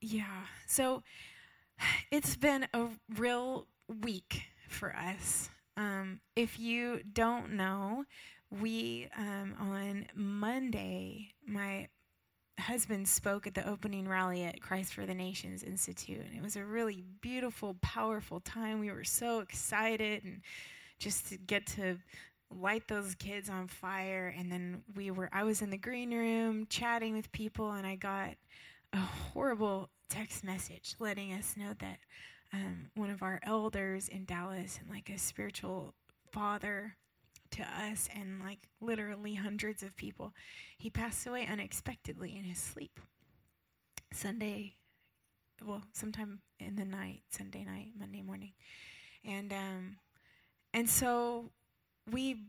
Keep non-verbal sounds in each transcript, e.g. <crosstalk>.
yeah. So <sighs> it's been a real week for us. Um, if you don't know, we um, on Monday, my husband spoke at the opening rally at Christ for the Nations Institute, and it was a really beautiful, powerful time. We were so excited and just to get to light those kids on fire and then we were I was in the green room chatting with people and I got a horrible text message letting us know that um, one of our elders in Dallas and like a spiritual father to us and like literally hundreds of people. He passed away unexpectedly in his sleep. Sunday, well, sometime in the night, Sunday night, Monday morning. And um and so we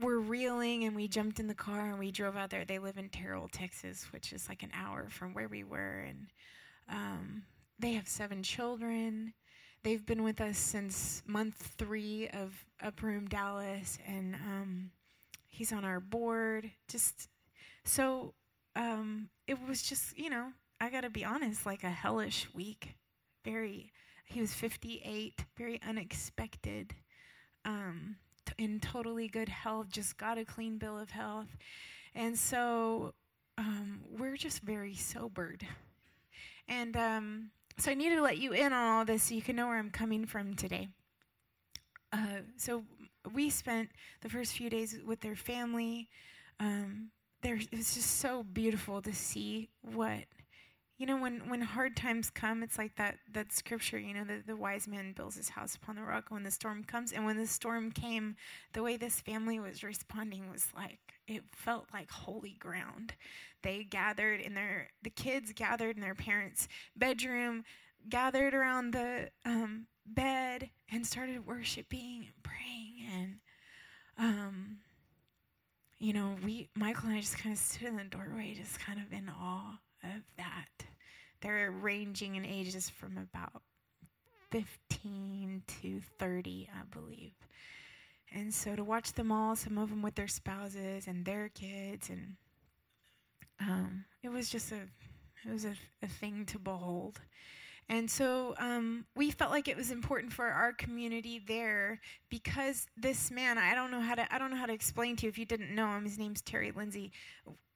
were reeling and we jumped in the car and we drove out there. They live in Terrell, Texas, which is like an hour from where we were and um they have seven children they've been with us since month three of Upper Room Dallas, and um, he's on our board. Just so um, it was just, you know, I got to be honest, like a hellish week. Very, he was 58, very unexpected, um, in totally good health, just got a clean bill of health. And so um, we're just very sobered. And um, so I needed to let you in on all this so you can know where I'm coming from today. Uh, so we spent the first few days with their family. Um, it was just so beautiful to see what you know when when hard times come it's like that that scripture you know the, the wise man builds his house upon the rock. When the storm comes and when the storm came the way this family was responding was like it felt like holy ground. They gathered in their the kids gathered in their parents bedroom gathered around the um, bed and started worshiping and praying. And um, you know we michael and i just kind of stood in the doorway just kind of in awe of that. They're ranging in ages from about 15 to 30, I believe. And so to watch them all, some of them with their spouses and their kids, and um, it was just a, it was a, a thing to behold. And so um, we felt like it was important for our community there because this man, I don't know how to, I don't know how to explain to you if you didn't know him. His name's Terry Lindsay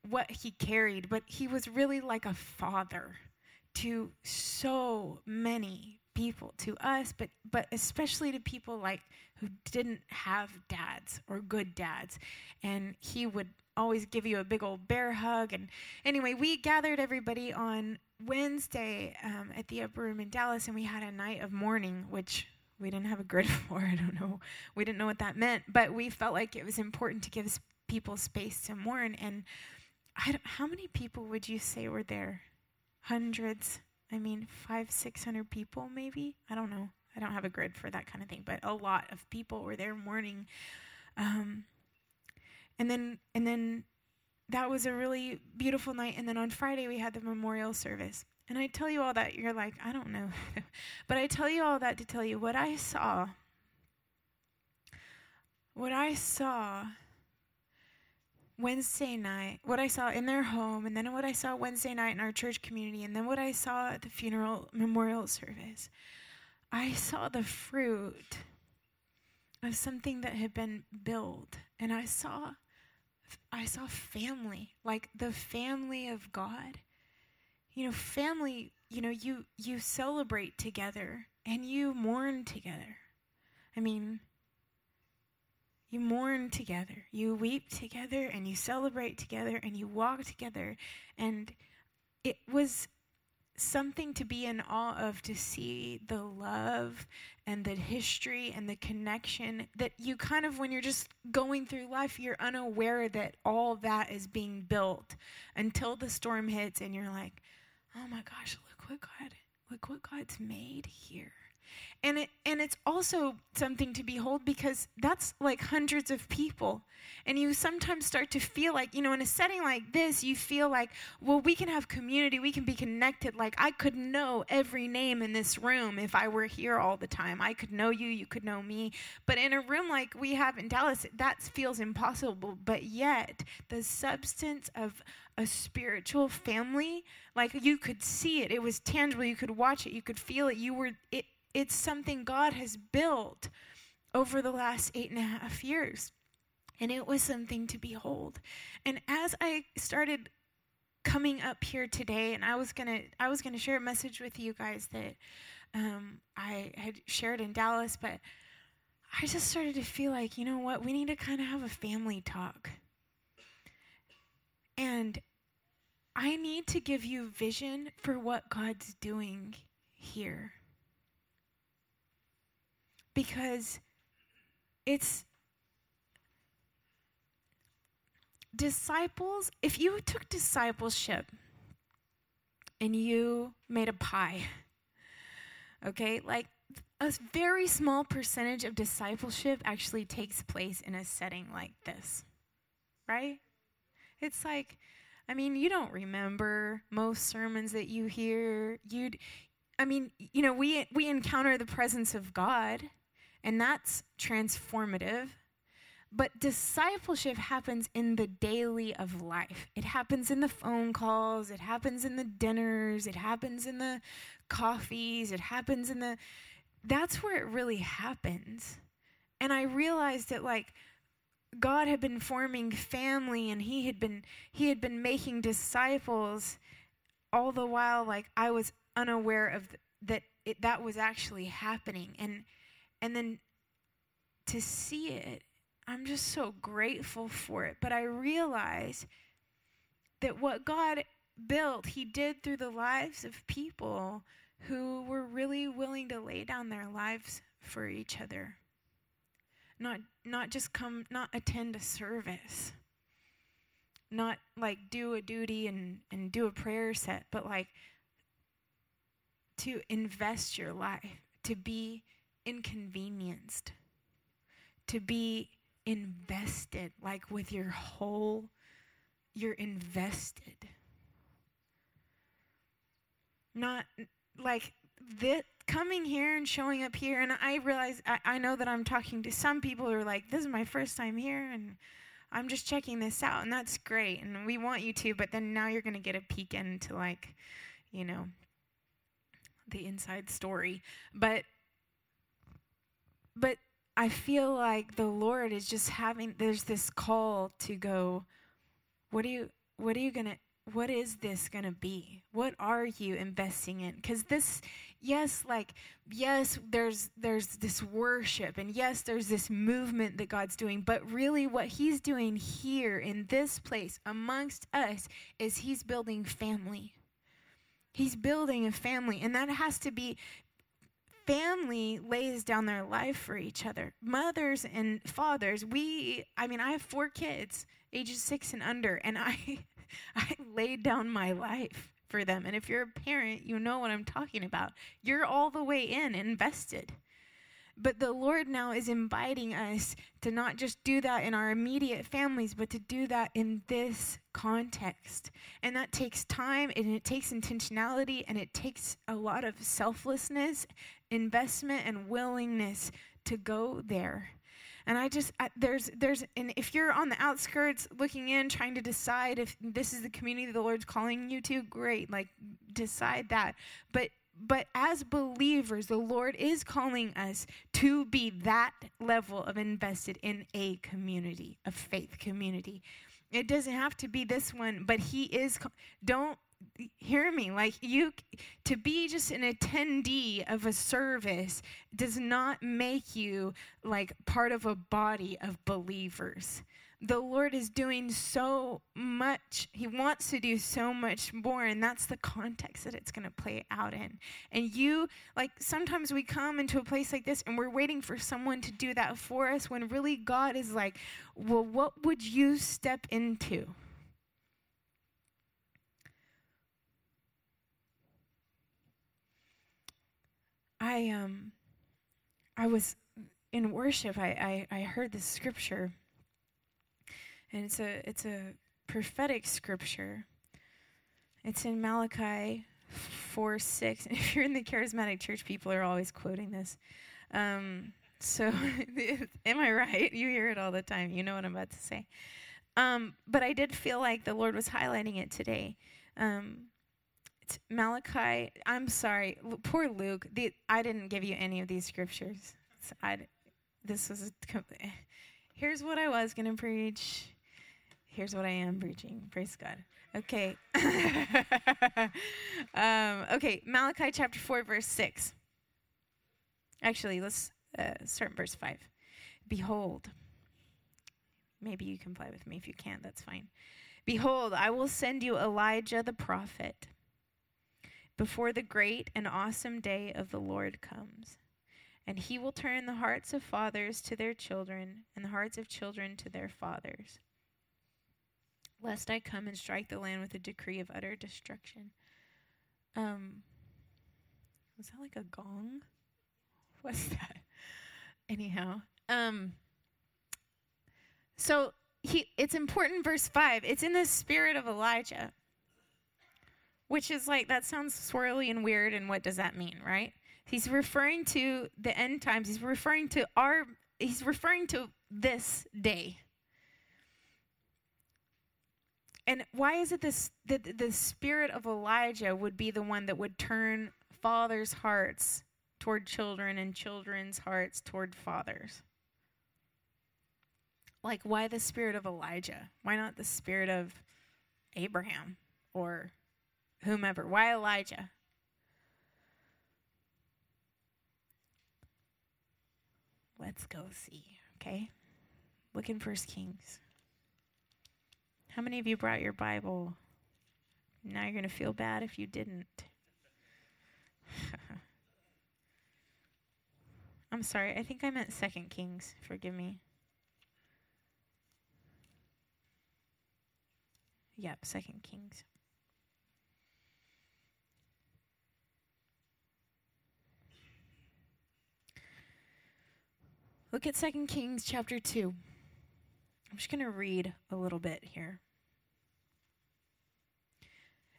what he carried, but he was really like a father to so many people, to us, but but especially to people like who didn't have dads or good dads. And he would always give you a big old bear hug. And anyway, we gathered everybody on Wednesday um, at the upper room in Dallas, and we had a night of mourning, which we didn't have a grid <laughs> for. I don't know. We didn't know what that meant, but we felt like it was important to give people space to mourn. And how many people would you say were there? Hundreds. I mean, five, six hundred people, maybe. I don't know. I don't have a grid for that kind of thing, but a lot of people were there mourning. Um, and then, and then, that was a really beautiful night. And then on Friday we had the memorial service. And I tell you all that you're like, I don't know, <laughs> but I tell you all that to tell you what I saw. What I saw Wednesday night, what I saw in their home, and then what I saw Wednesday night in our church community, and then what I saw at the funeral memorial service, I saw the fruit of something that had been built. And I saw I saw family, like the family of God. You know, family, you know, you you celebrate together and you mourn together. I mean, you mourn together, you weep together, and you celebrate together, and you walk together. And it was something to be in awe of to see the love and the history and the connection that you kind of when you're just going through life you're unaware that all that is being built until the storm hits and you're like oh my gosh look what god look what god's made here and it and it's also something to behold because that's like hundreds of people. And you sometimes start to feel like you know in a setting like this you feel like well we can have community. We can be connected. Like i could know every name in this room if i were here all the time. I could know you. You could know me. But in a room like we have in dallas that feels impossible. But yet the substance of a spiritual family like you could see it. It was tangible. You could watch it. You could feel it. You were it it's something God has built over the last eight and a half years. And it was something to behold. And as I started coming up here today, and I was gonna I was gonna share a message with you guys that um, I had shared in Dallas, but I just started to feel like, you know what, we need to kind of have a family talk. And I need to give you vision for what God's doing here because it's disciples, if you took discipleship and you made a pie, okay, like a very small percentage of discipleship actually takes place in a setting like this, right? It's like, I mean, you don't remember most sermons that you hear. You'd, I mean, you know, we we encounter the presence of God and that's transformative. But discipleship happens in the daily of life. It happens in the phone calls, it happens in the dinners, it happens in the coffees, it happens in the. That's where it really happens. And I realized that, like, God had been forming family and he had been he had been making disciples all the while like I was unaware of th- that it, that was actually happening and and then to see it, I'm just so grateful for it. But I realize that what God built, He did through the lives of people who were really willing to lay down their lives for each other. Not not just come not attend a service. Not like do a duty and, and do a prayer set, but like to invest your life, to be inconvenienced, to be invested, like with your whole, you're invested. Not like this, coming here and showing up here, and I realize, I, I know that I'm talking to some people who are like, this is my first time here, and I'm just checking this out, and that's great, and we want you to, but then now you're going to get a peek into, like, you know, the inside story. But but I feel like the Lord is just having there's this call to go what are you what are you to what is this going to be? What are you investing in? Cuz this yes like yes there's there's this worship and yes there's this movement that God's doing, but really what he's doing here in this place amongst us is he's building family. He's building a family, and that has to be family lays down their life for each other. Mothers and fathers, we, I mean, I have four kids, ages six and under, and I, <laughs> I laid down my life for them. And if you're a parent, you know what I'm talking about. You're all the way in, invested. But the Lord now is inviting us to not just do that in our immediate families, but to do that in this context. And that takes time and it takes intentionality and it takes a lot of selflessness, investment, and willingness to go there. And I just I, there's there's and if you're on the outskirts looking in trying to decide if this is the community the Lord's calling you to, great, like decide that. But but as believers, the Lord is calling us to be that level of invested in a community, a faith community. It doesn't have to be this one, but He is. Don't hear me. Like, you, to be just an attendee of a service does not make you like part of a body of believers the Lord is doing so much. He wants to do so much more, and that's the context that it's going to play out in. And you, like, sometimes we come into a place like this and we're waiting for someone to do that for us when really God is like, well, what would you step into? I um I was in worship, I, I, I heard this scripture, and it's a it's a prophetic scripture. It's in Malachi 4 6. And <laughs> if you're in the charismatic church, people are always quoting this. Um, so, <laughs> am I right? You hear it all the time. You know what I'm about to say. Um, but I did feel like the Lord was highlighting it today. Um, Malachi, I'm sorry, poor Luke. The, I didn't give you any of these scriptures. I, this was a, <laughs> here's what I was to preach. Here's what I am preaching. Praise God. Okay. <laughs> um, okay, Malachi chapter 4, verse 6. Actually, let's uh, start in verse 5. Behold, maybe you comply with me. If you can't, that's fine. Behold, I will send you Elijah the prophet before the great and awesome day of the Lord comes. And he will turn the hearts of fathers to their children, and the hearts of children to their fathers lest I come and strike the land with a decree of utter destruction. Um, was that like a gong? <laughs> What's that? Anyhow, um, so he, it's important. Verse five. It's in the spirit of Elijah, which is like that sounds swirly and weird. And what does that mean, right? He's referring to the end times. He's referring to our. He's referring to this day and why is it this that the spirit of Elijah would be the one that would turn fathers' hearts toward children and children's hearts toward fathers? Like why the spirit of Elijah? Why not the spirit of Abraham or whomever? Why Elijah? Let's go see, okay? Look in First Kings. How many of you brought your Bible? Now you're going to feel bad if you didn't. <laughs> I'm sorry. I think I meant Second Kings. Forgive me. Yep, Second Kings. Look at Second Kings chapter 2. I'm just going to read a little bit here.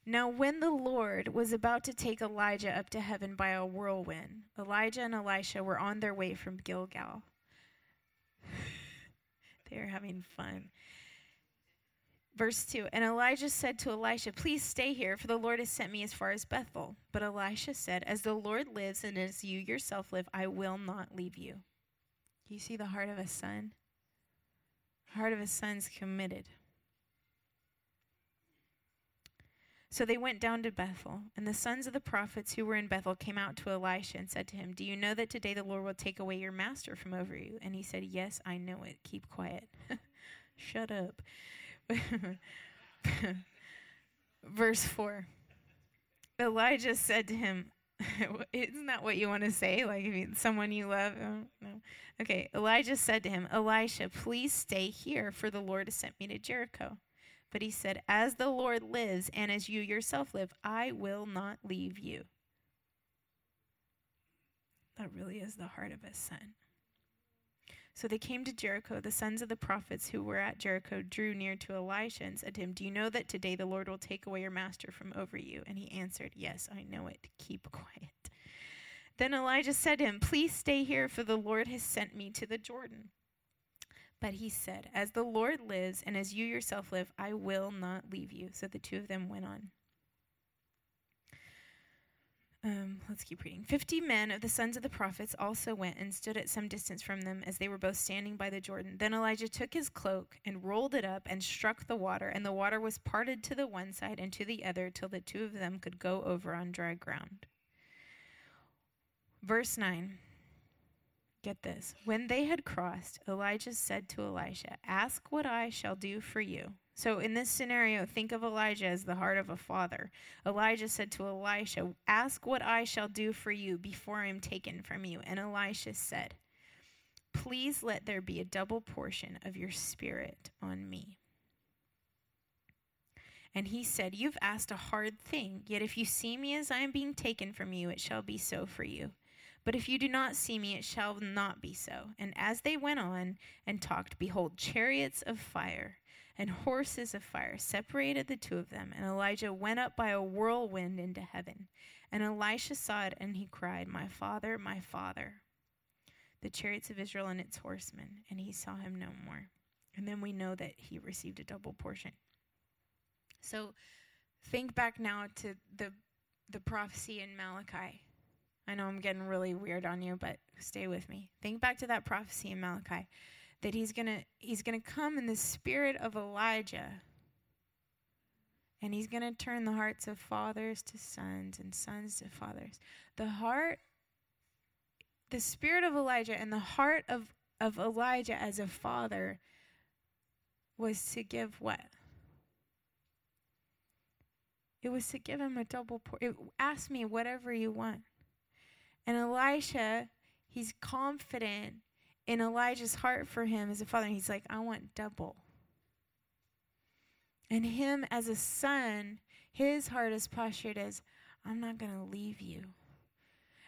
Now, when the Lord was about to take Elijah up to heaven by a whirlwind, Elijah and Elisha were on their way from Gilgal. <laughs> they are having fun. Verse 2 And Elijah said to Elisha, Please stay here, for the Lord has sent me as far as Bethel. But Elisha said, As the Lord lives and as you yourself live, I will not leave you. You see the heart of a son? The heart of his son's committed. So they went down to Bethel, and the sons of the prophets who were in Bethel came out to Elisha and said to him, Do you know that today the Lord will take away your master from over you? And he said, Yes, I know it. Keep quiet. <laughs> Shut up. <laughs> Verse 4 Elijah said to him, <laughs> Isn't that what you want to say? Like, if you, someone you love? Oh, no. Okay, Elijah said to him, Elisha, please stay here, for the Lord has sent me to Jericho. But he said, As the Lord lives, and as you yourself live, I will not leave you. That really is the heart of a son. So they came to Jericho. The sons of the prophets who were at Jericho drew near to Elisha and said to him, Do you know that today the Lord will take away your master from over you? And he answered, Yes, I know it. Keep <laughs> quiet. Then Elijah said to him, Please stay here, for the Lord has sent me to the Jordan. But he said, As the Lord lives, and as you yourself live, I will not leave you. So the two of them went on. Um, let's keep reading. Fifty men of the sons of the prophets also went and stood at some distance from them as they were both standing by the Jordan. Then Elijah took his cloak and rolled it up and struck the water, and the water was parted to the one side and to the other till the two of them could go over on dry ground. Verse 9. Get this. When they had crossed, Elijah said to Elisha, Ask what I shall do for you. So, in this scenario, think of Elijah as the heart of a father. Elijah said to Elisha, Ask what I shall do for you before I am taken from you. And Elisha said, Please let there be a double portion of your spirit on me. And he said, You've asked a hard thing, yet if you see me as I am being taken from you, it shall be so for you. But if you do not see me, it shall not be so. And as they went on and talked, behold, chariots of fire and horses of fire separated the two of them. And Elijah went up by a whirlwind into heaven. And Elisha saw it, and he cried, My father, my father, the chariots of Israel and its horsemen. And he saw him no more. And then we know that he received a double portion. So think back now to the the prophecy in Malachi. I know I'm getting really weird on you, but stay with me. Think back to that prophecy in Malachi that he's going to he's going to come in the spirit of Elijah. And he's going to turn the hearts of fathers to sons and sons to fathers. The heart the spirit of Elijah and the heart of of Elijah as a father was to give what? It was to give him a double portion. Ask me whatever you want. And Elisha, he's confident in Elijah's heart for him as a father. And he's like, I want double. And him as a son, his heart is postured as, I'm not going to leave you.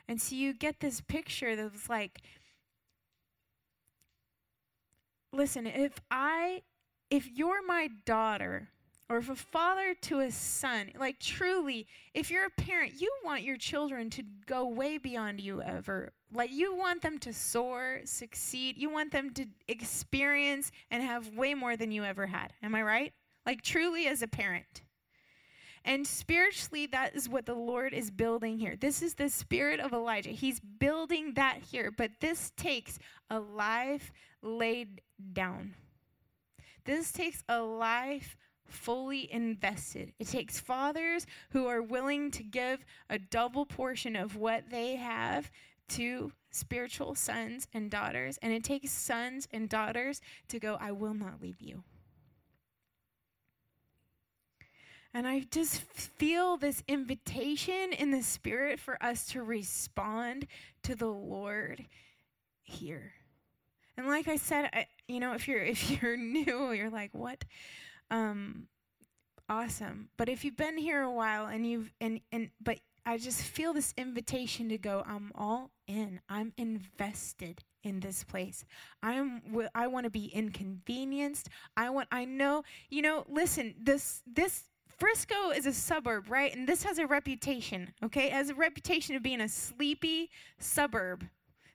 And so you get this picture that was like, listen, if I, if you're my daughter, or if a father to a son, like truly, if you're a parent, you want your children to go way beyond you ever. Like you want them to soar, succeed. You want them to experience and have way more than you ever had. Am I right? Like truly as a parent. And spiritually, that is what the Lord is building here. This is the spirit of Elijah. He's building that here, but this takes a life laid down. This takes a life fully invested. It takes fathers who are willing to give a double portion of what they have to spiritual sons and daughters. And it takes sons and daughters to go, I will not leave you. And I just feel this invitation in the spirit for us to respond to the Lord here. And like I said, I, you know, if you're <laughs> if you're new, you're like, "What?" Um awesome. But if you've been here a while and you've and and but I just feel this invitation to go, I'm all in. I'm invested in this place. I'm I want to be inconvenienced. I want I know, you know, listen, this this Frisco is a suburb, right? And this has a reputation, okay? It has a reputation of being a sleepy suburb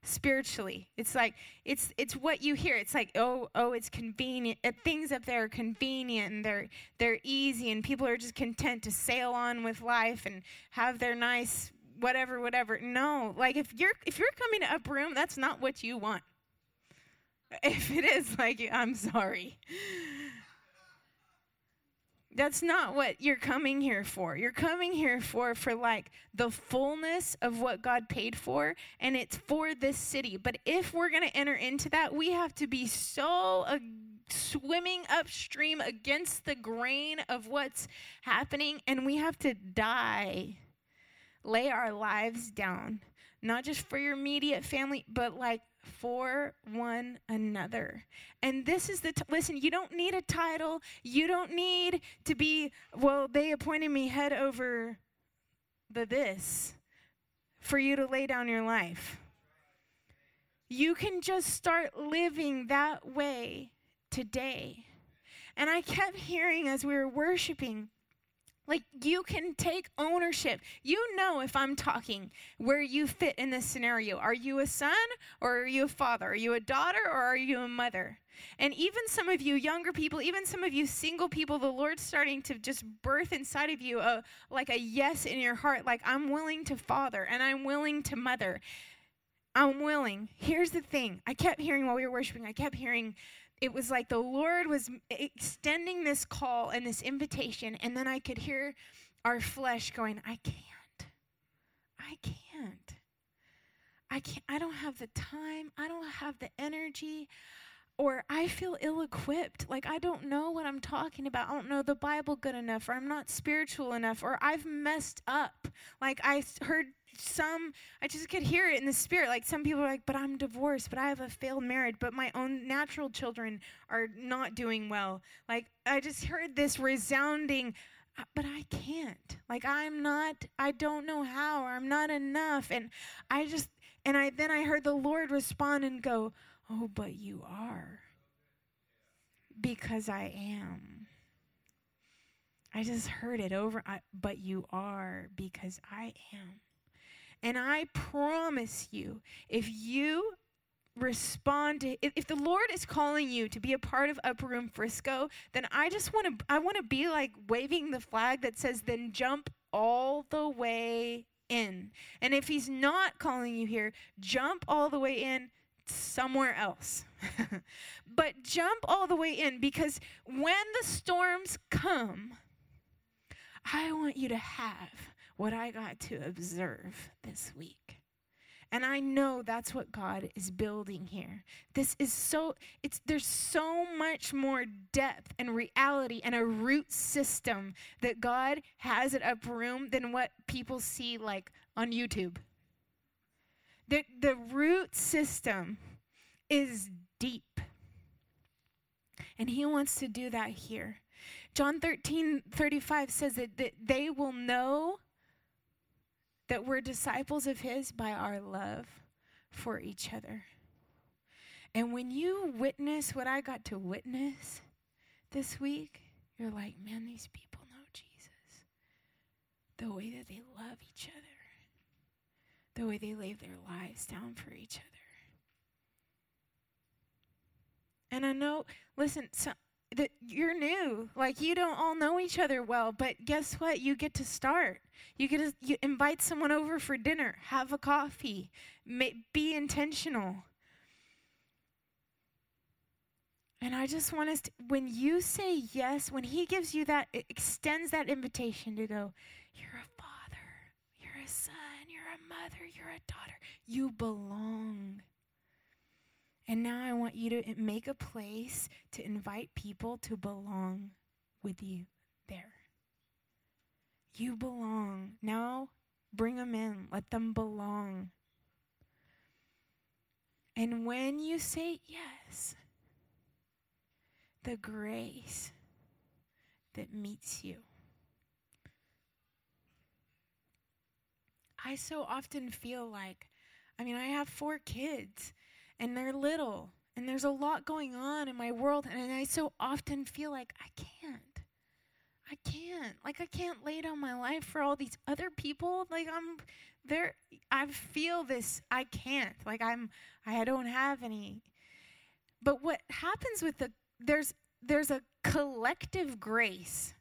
spiritually. It's like it's it's what you hear. It's like, "Oh, oh, it's convenient. Uh, things up there are convenient and they're they're easy and people are just content to sail on with life and have their nice whatever whatever." No, like if you're if you're coming to Upper Room, that's not what you want. <laughs> If it is like I'm sorry. That's not what you're coming here for. You're coming here for for like the fullness of what God paid for and it's for this city. But if we're going to enter into that, we have to be so uh, swimming upstream against the grain of what's happening and we have to die. Lay our lives down, not just for your immediate family, but like for one another. And this is the t- listen, you don't need a title. You don't need to be, well, they appointed me head over the this for you to lay down your life. You can just start living that way today. And I kept hearing as we were worshiping, like you can take ownership. You know if I'm talking where you fit in this scenario. Are you a son or are you a father? Are you a daughter or are you a mother? And even some of you younger people, even some of you single people, the Lord's starting to just birth inside of you a like a yes in your heart like I'm willing to father and I'm willing to mother. I'm willing. Here's the thing. I kept hearing while we were worshiping, I kept hearing it was like the Lord was extending this call and this invitation, and then I could hear our flesh going, I can't. I can't. I can't. I don't have the time. I don't have the energy. Or I feel ill equipped. Like I don't know what I'm talking about. I don't know the Bible good enough, or I'm not spiritual enough, or I've messed up. Like I heard some i just could hear it in the spirit like some people are like but i'm divorced but i have a failed marriage but my own natural children are not doing well like i just heard this resounding uh, but i can't like i'm not i don't know how or i'm not enough and i just And I then I heard the Lord respond and go, "Oh, but you are." Because I am. I just heard it over, I, but you are because I am. And I promise you, if you respond to if, if the lord is calling you to be a part of upper room frisco then i just want to i want to be like waving the flag that says then jump all the way in. And if he's not calling you here jump all the way in somewhere else. <laughs> But jump all the way in because when the storms come i want you to have what I got to observe this week. And I know that's what God is building here. This is so it's there's so much more depth and reality and a root system that God has at Upper Room than what people see like on YouTube. The the root system is deep. And he wants to do that here. John 13, 35 says that, that they will know that we're disciples of His by our love for each other. And when you witness what I got to witness this week, you're like, man, these people know Jesus. The way that they love each other, the way they lay their lives down for each other. And I know, listen, so, that you're new. Like you don't all know each other well, but guess what? You get to start. You get to you invite someone over for dinner, have a coffee, be intentional. And I just want us to, when you say yes, when he gives you that, extends that invitation to go, you're a father, you're a son, you're a mother, you're a daughter. You belong. And now I want you to make a place to invite people to belong with you there. You belong. Now bring them in, let them belong. And when you say yes, the grace that meets you. I so often feel like, I mean, I have four kids and they're little and there's a lot going on in my world and I so often feel like I can't. I can't. Like I can't lay down my life for all these other people. Like I'm there I feel this I can't. Like I'm I don't have any. But what happens with the there's there's a collective grace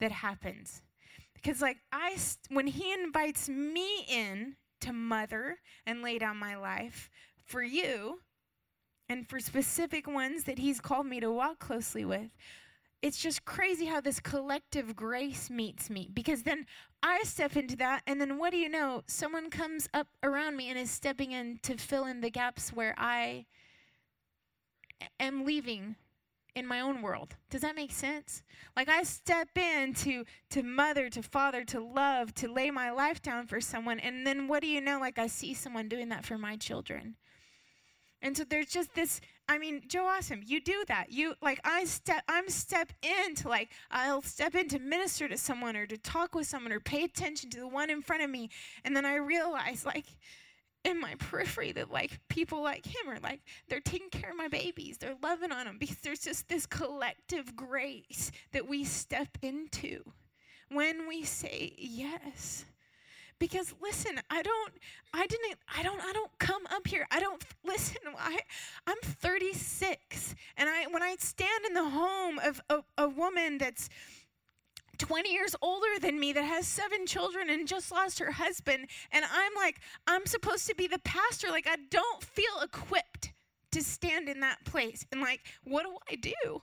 that happens. Because like I when he invites me in to mother and lay down my life, for you and for specific ones that He's called me to walk closely with. It's just crazy how this collective grace meets me because then I step into that, and then what do you know? Someone comes up around me and is stepping in to fill in the gaps where I am leaving in my own world. Does that make sense? Like I step in to to mother, to father, to love, to lay my life down for someone and then what do you know like I see someone doing that for my children. And so there's just this I mean, Joe Awesome, you do that. You like I step I'm step in to like I'll step in to minister to someone or to talk with someone or pay attention to the one in front of me. And then I realize like in my periphery that like people like him are like they're taking care of my babies. They're loving on them because there's just this collective grace that we step into when we say yes because listen i don't i didn't i don't i don't come up here. I don't <laughs> listen i i'm 36 and i when i stand in the home of a, a woman that's 20 years older than me that has seven children and just lost her husband and i'm like i'm supposed to be the pastor like i don't feel equipped to stand in that place. And like what do i do?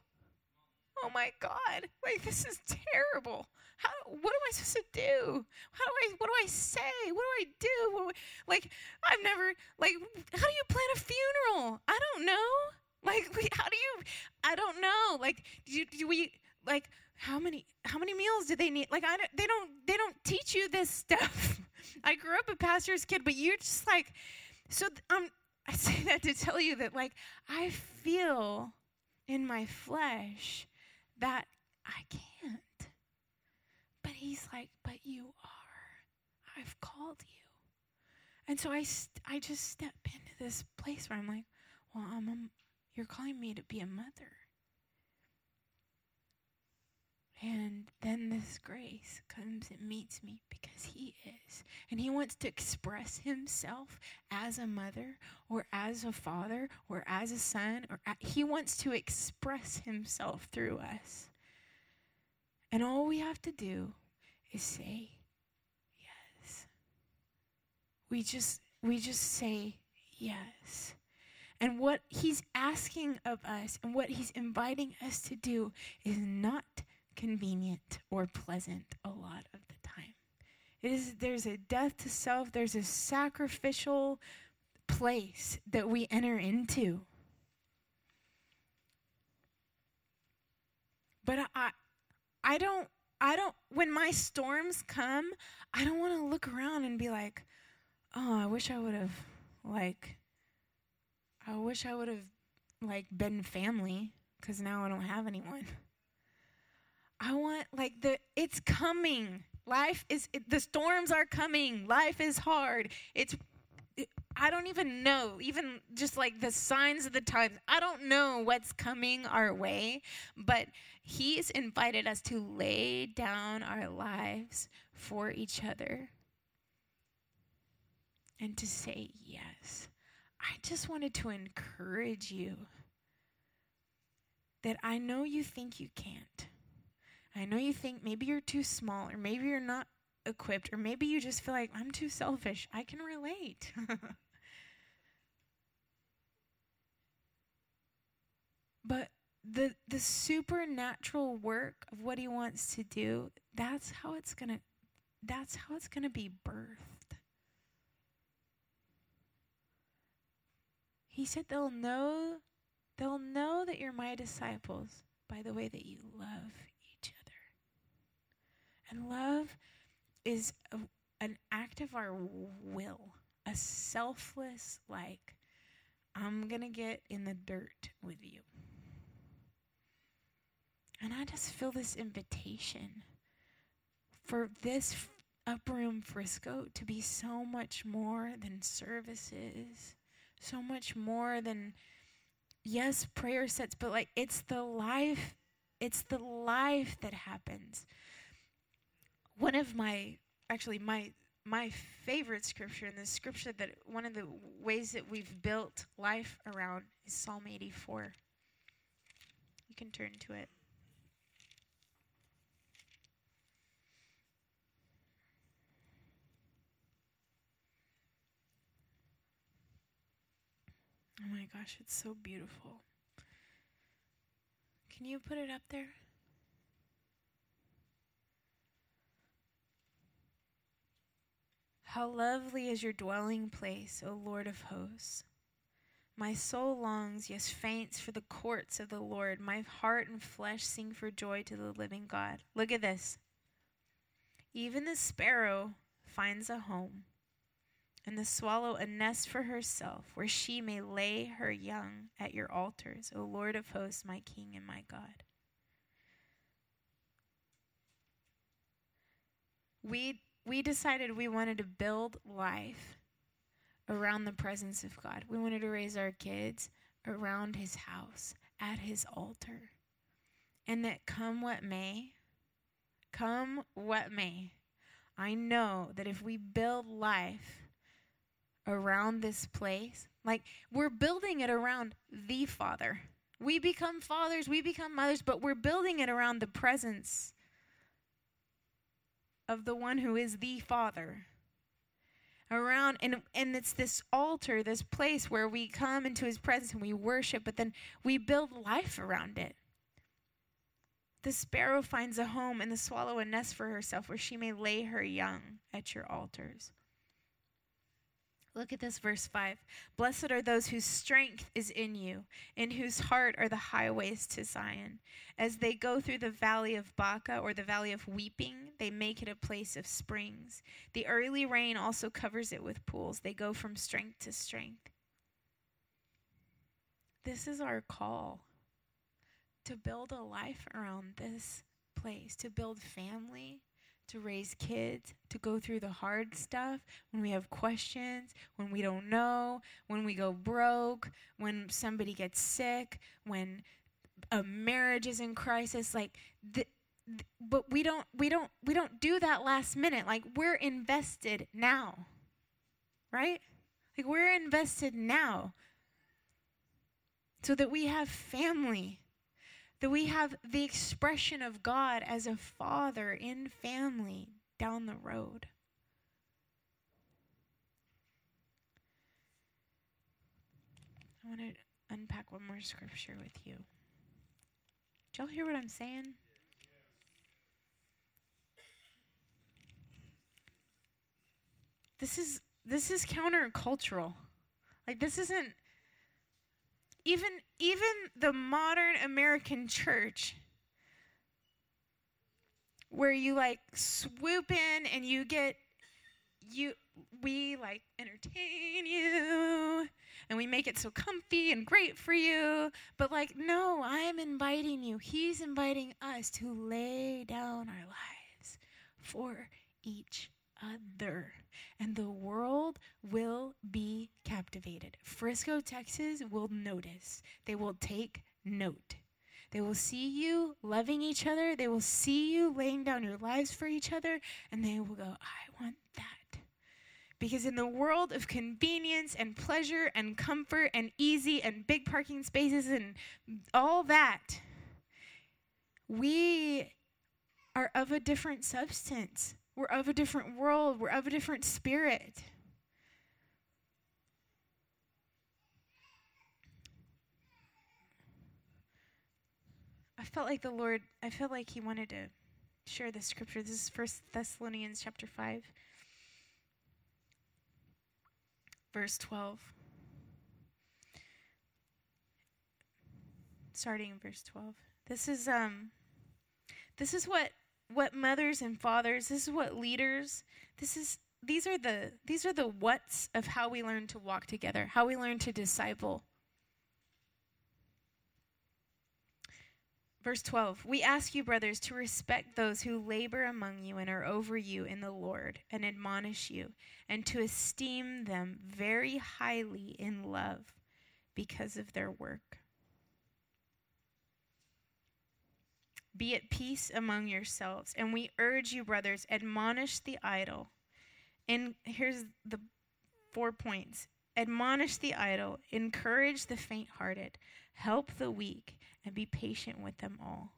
Oh my god like this is terrible how, what am I supposed to do? How do I, what do I say? What do I do? like, I've never, like, how do you plan a funeral? I don't know. Like, <laughs> how do you, I don't know. Like, do, do we, like, how many, how many meals do they need? Like, I don't, they don't, they don't teach you this stuff. <laughs> I grew up a pastor's kid, but you're just like, so um, <laughs> I say that to tell you that, like, I feel in my flesh that I can't. He's like, But you are. I've called you. And so I, st- I just step into this place where I'm like, well, I'm you're calling me to be a mother. And then this grace comes and meets me because he is. And he wants to express himself as a mother or as a father or as a son or a, he wants to express himself through us. And all we have to do is say yes. We just we just say yes. And what he's asking of us and what he's inviting us to do is not convenient or pleasant a lot of the time. It is there's a death to self, there's a sacrificial place that we enter into. But I I don't I don't when my storms come, I don't want to look around and be like, "Oh, I wish I would have like I wish I would have like been family cuz now I don't have anyone." I want like the it's coming. Life is it, the storms are coming. Life is hard. It's it, I don't even know, even just like the signs of the times. I don't know what's coming our way, but he's invited us to lay down our lives for each other and to say yes. I just wanted to encourage you that I know you think you can't. I know you think maybe you're too small, or maybe you're not equipped, or maybe you just feel like I'm too selfish. I can relate. <laughs> but the the supernatural work of what he wants to do, that's how it's going to that's how it's going to be birthed. He said they'll know they'll know that you're my disciples by the way that you love each other. and love is a, an act of our will, a selfless, like, I'm going to get in the dirt with you. And I just feel this invitation for this Upper Room Frisco to be so much more than services, so much more than, yes, prayer sets, but like it's the life, it's the life that happens one of my actually my my favorite scripture and the scripture that one of the ways that we've built life around is Psalm 84. You can turn to it. Oh my gosh, it's so beautiful. Can you put it up there? How lovely is your dwelling place, O Lord of hosts. My soul longs, yes, faints for the courts of the Lord. My heart and flesh sing for joy to the living God. Look at this. Even the sparrow finds a home, and the swallow a nest for herself, where she may lay her young at your altars, O Lord of hosts, my King and my God. We we decided we wanted to build life around the presence of God. We wanted to raise our kids around his house, at his altar. And that come what may, come what may, I know that if we build life around this place, like we're building it around the Father. We become fathers, we become mothers, but we're building it around the presence of the one who is the Father. Around and and it's this altar, this place where we come into his presence and we worship, but then we build life around it. The sparrow finds a home and the swallow a nest for herself where she may lay her young at your altars. Look at this, verse 5. Blessed are those whose strength is in you, in whose heart are the highways to Zion. As they go through the valley of Baca or the valley of weeping, they make it a place of springs. The early rain also covers it with pools. They go from strength to strength. This is our call to build a life around this place, to build family, to raise kids, to go through the hard stuff, when we have questions, when we don't know, when we go broke, when somebody gets sick, when a marriage is in crisis, like but we don't we don't we don't do that last minute. Like we're invested now. Right? Like we're invested now. So that we have family that we have the expression of God as a father in family down the road. I want to unpack one more scripture with you. Did y'all hear what I'm saying? This is this is countercultural. Like this isn't even even the modern American church where you like swoop in and you get you we like entertain you and we make it so comfy and great for you. But like no i'm inviting you. He's inviting us to lay down our lives for each other and the world will be captivated. Frisco, Texas will notice. They will take note. They will see you loving each other. They will see you laying down your lives for each other, and they will go, I want that. Because in the world of convenience and pleasure and comfort and easy and big parking spaces and all that, we are of a different substance. We're of a different world, we're of a different spirit. I felt like the Lord, I felt like He wanted to share this scripture. This is First Thessalonians chapter 5, verse 12. Starting in verse 12. This is um this is what what mothers and fathers, this is what leaders, this is these are the these are the whats of how we learn to walk together, how we learn to disciple. Verse 12 We ask you, brothers, to respect those who labor among you and are over you in the Lord and admonish you, and to esteem them very highly in love because of their work. Be at peace among yourselves. And we urge you, brothers, admonish the idle. And here's the four points admonish the idle, encourage the faint hearted, help the weak, and be patient with them all.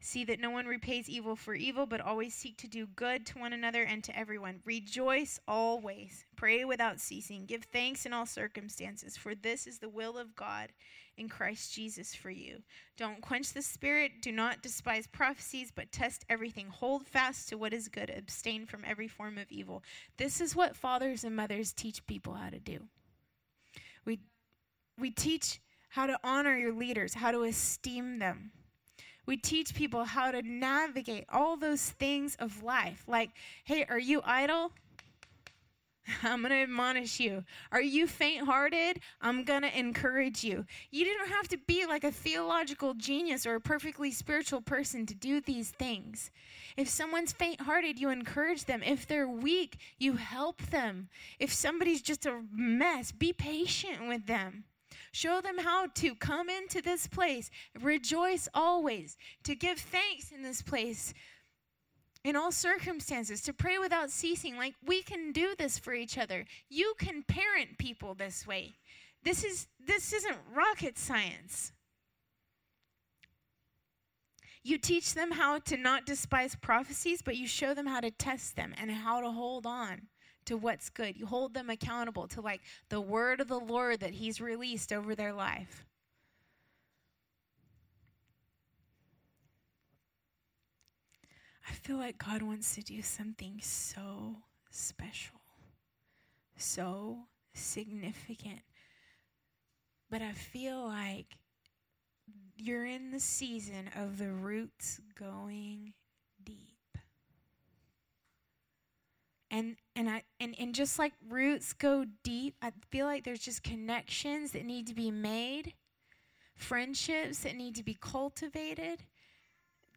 See that no one repays evil for evil, but always seek to do good to one another and to everyone. Rejoice always. Pray without ceasing. Give thanks in all circumstances, for this is the will of God in Christ Jesus for you. Don't quench the spirit. Do not despise prophecies, but test everything. Hold fast to what is good. Abstain from every form of evil. This is what fathers and mothers teach people how to do. We, we teach how to honor your leaders, how to esteem them we teach people how to navigate all those things of life. Like, hey, are you idle? <laughs> I'm going to admonish you. Are you faint hearted? I'm going to encourage you. You don't have to be like a theological genius or a perfectly spiritual person to do these things. If someone's faint hearted, you encourage them. If they're weak, you help them. If somebody's just a mess, be patient with them. Show them how to come into this place, rejoice always, to give thanks in this place in all circumstances, to pray without ceasing. Like we can do this for each other. You can parent people this way. This is this isn't rocket science. You teach them how to not despise prophecies, but you show them how to test them and how to hold on to what's good. You hold them accountable to like the word of the Lord that he's released over their life. I feel like God wants to do something so special, so significant. But I feel like you're in the season of the roots going deep and and I and, and just like roots go deep, I feel like there's just connections that need to be made, friendships that need to be cultivated,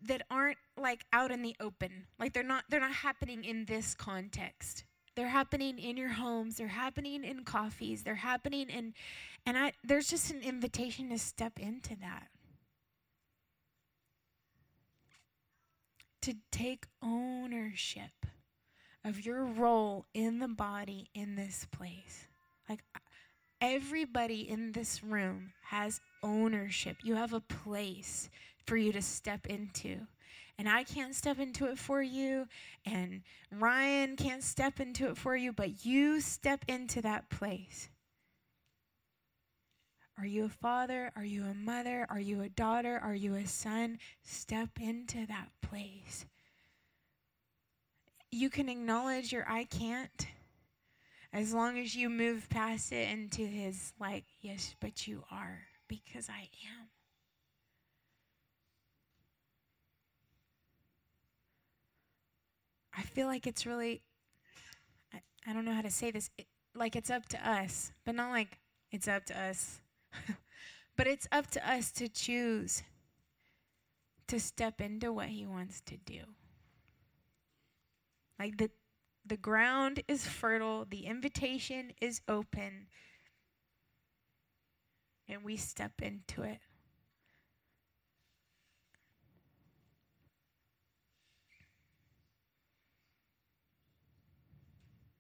that aren't like out in the open. Like they're not they're not happening in this context. They're happening in your homes, they're happening in coffees, they're happening in and I there's just an invitation to step into that. To take ownership of your role in the body in this place. Like everybody in this room has ownership. You have a place for you to step into. And I can't step into it for you, and Ryan can't step into it for you, but you step into that place. Are you a father? Are you a mother? Are you a daughter? Are you a son? Step into that place. You can acknowledge your I can't as long as you move past it into his, like, yes, but you are, because I am. I feel like it's really, I, I don't know how to say this, it, like it's up to us, but not like it's up to us, <laughs> but it's up to us to choose to step into what he wants to do. Like the the ground is fertile, the invitation is open, and we step into it.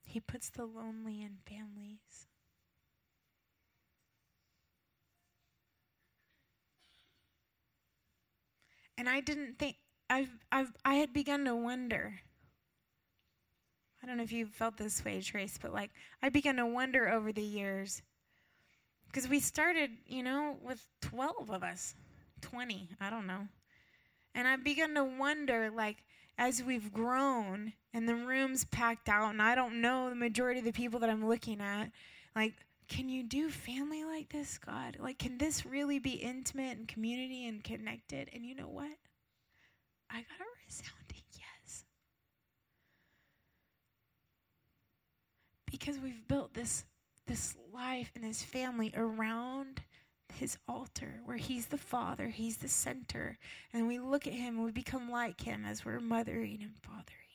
He puts the lonely in families. And I didn't think I've I've I had begun to wonder don't know if you've felt this way, Trace, but like I began to wonder over the years because we started, you know, with 12 of us, 20, I don't know. And I began to wonder, like, as we've grown and the room's packed out, and I don't know the majority of the people that I'm looking at, like, can you do family like this, God? Like, can this really be intimate and community and connected? And you know what? I got a resounding yes. Because we've built this this life and this family around his altar where he's the father he's the center. And we look at him and we become like him as we're mothering and fathering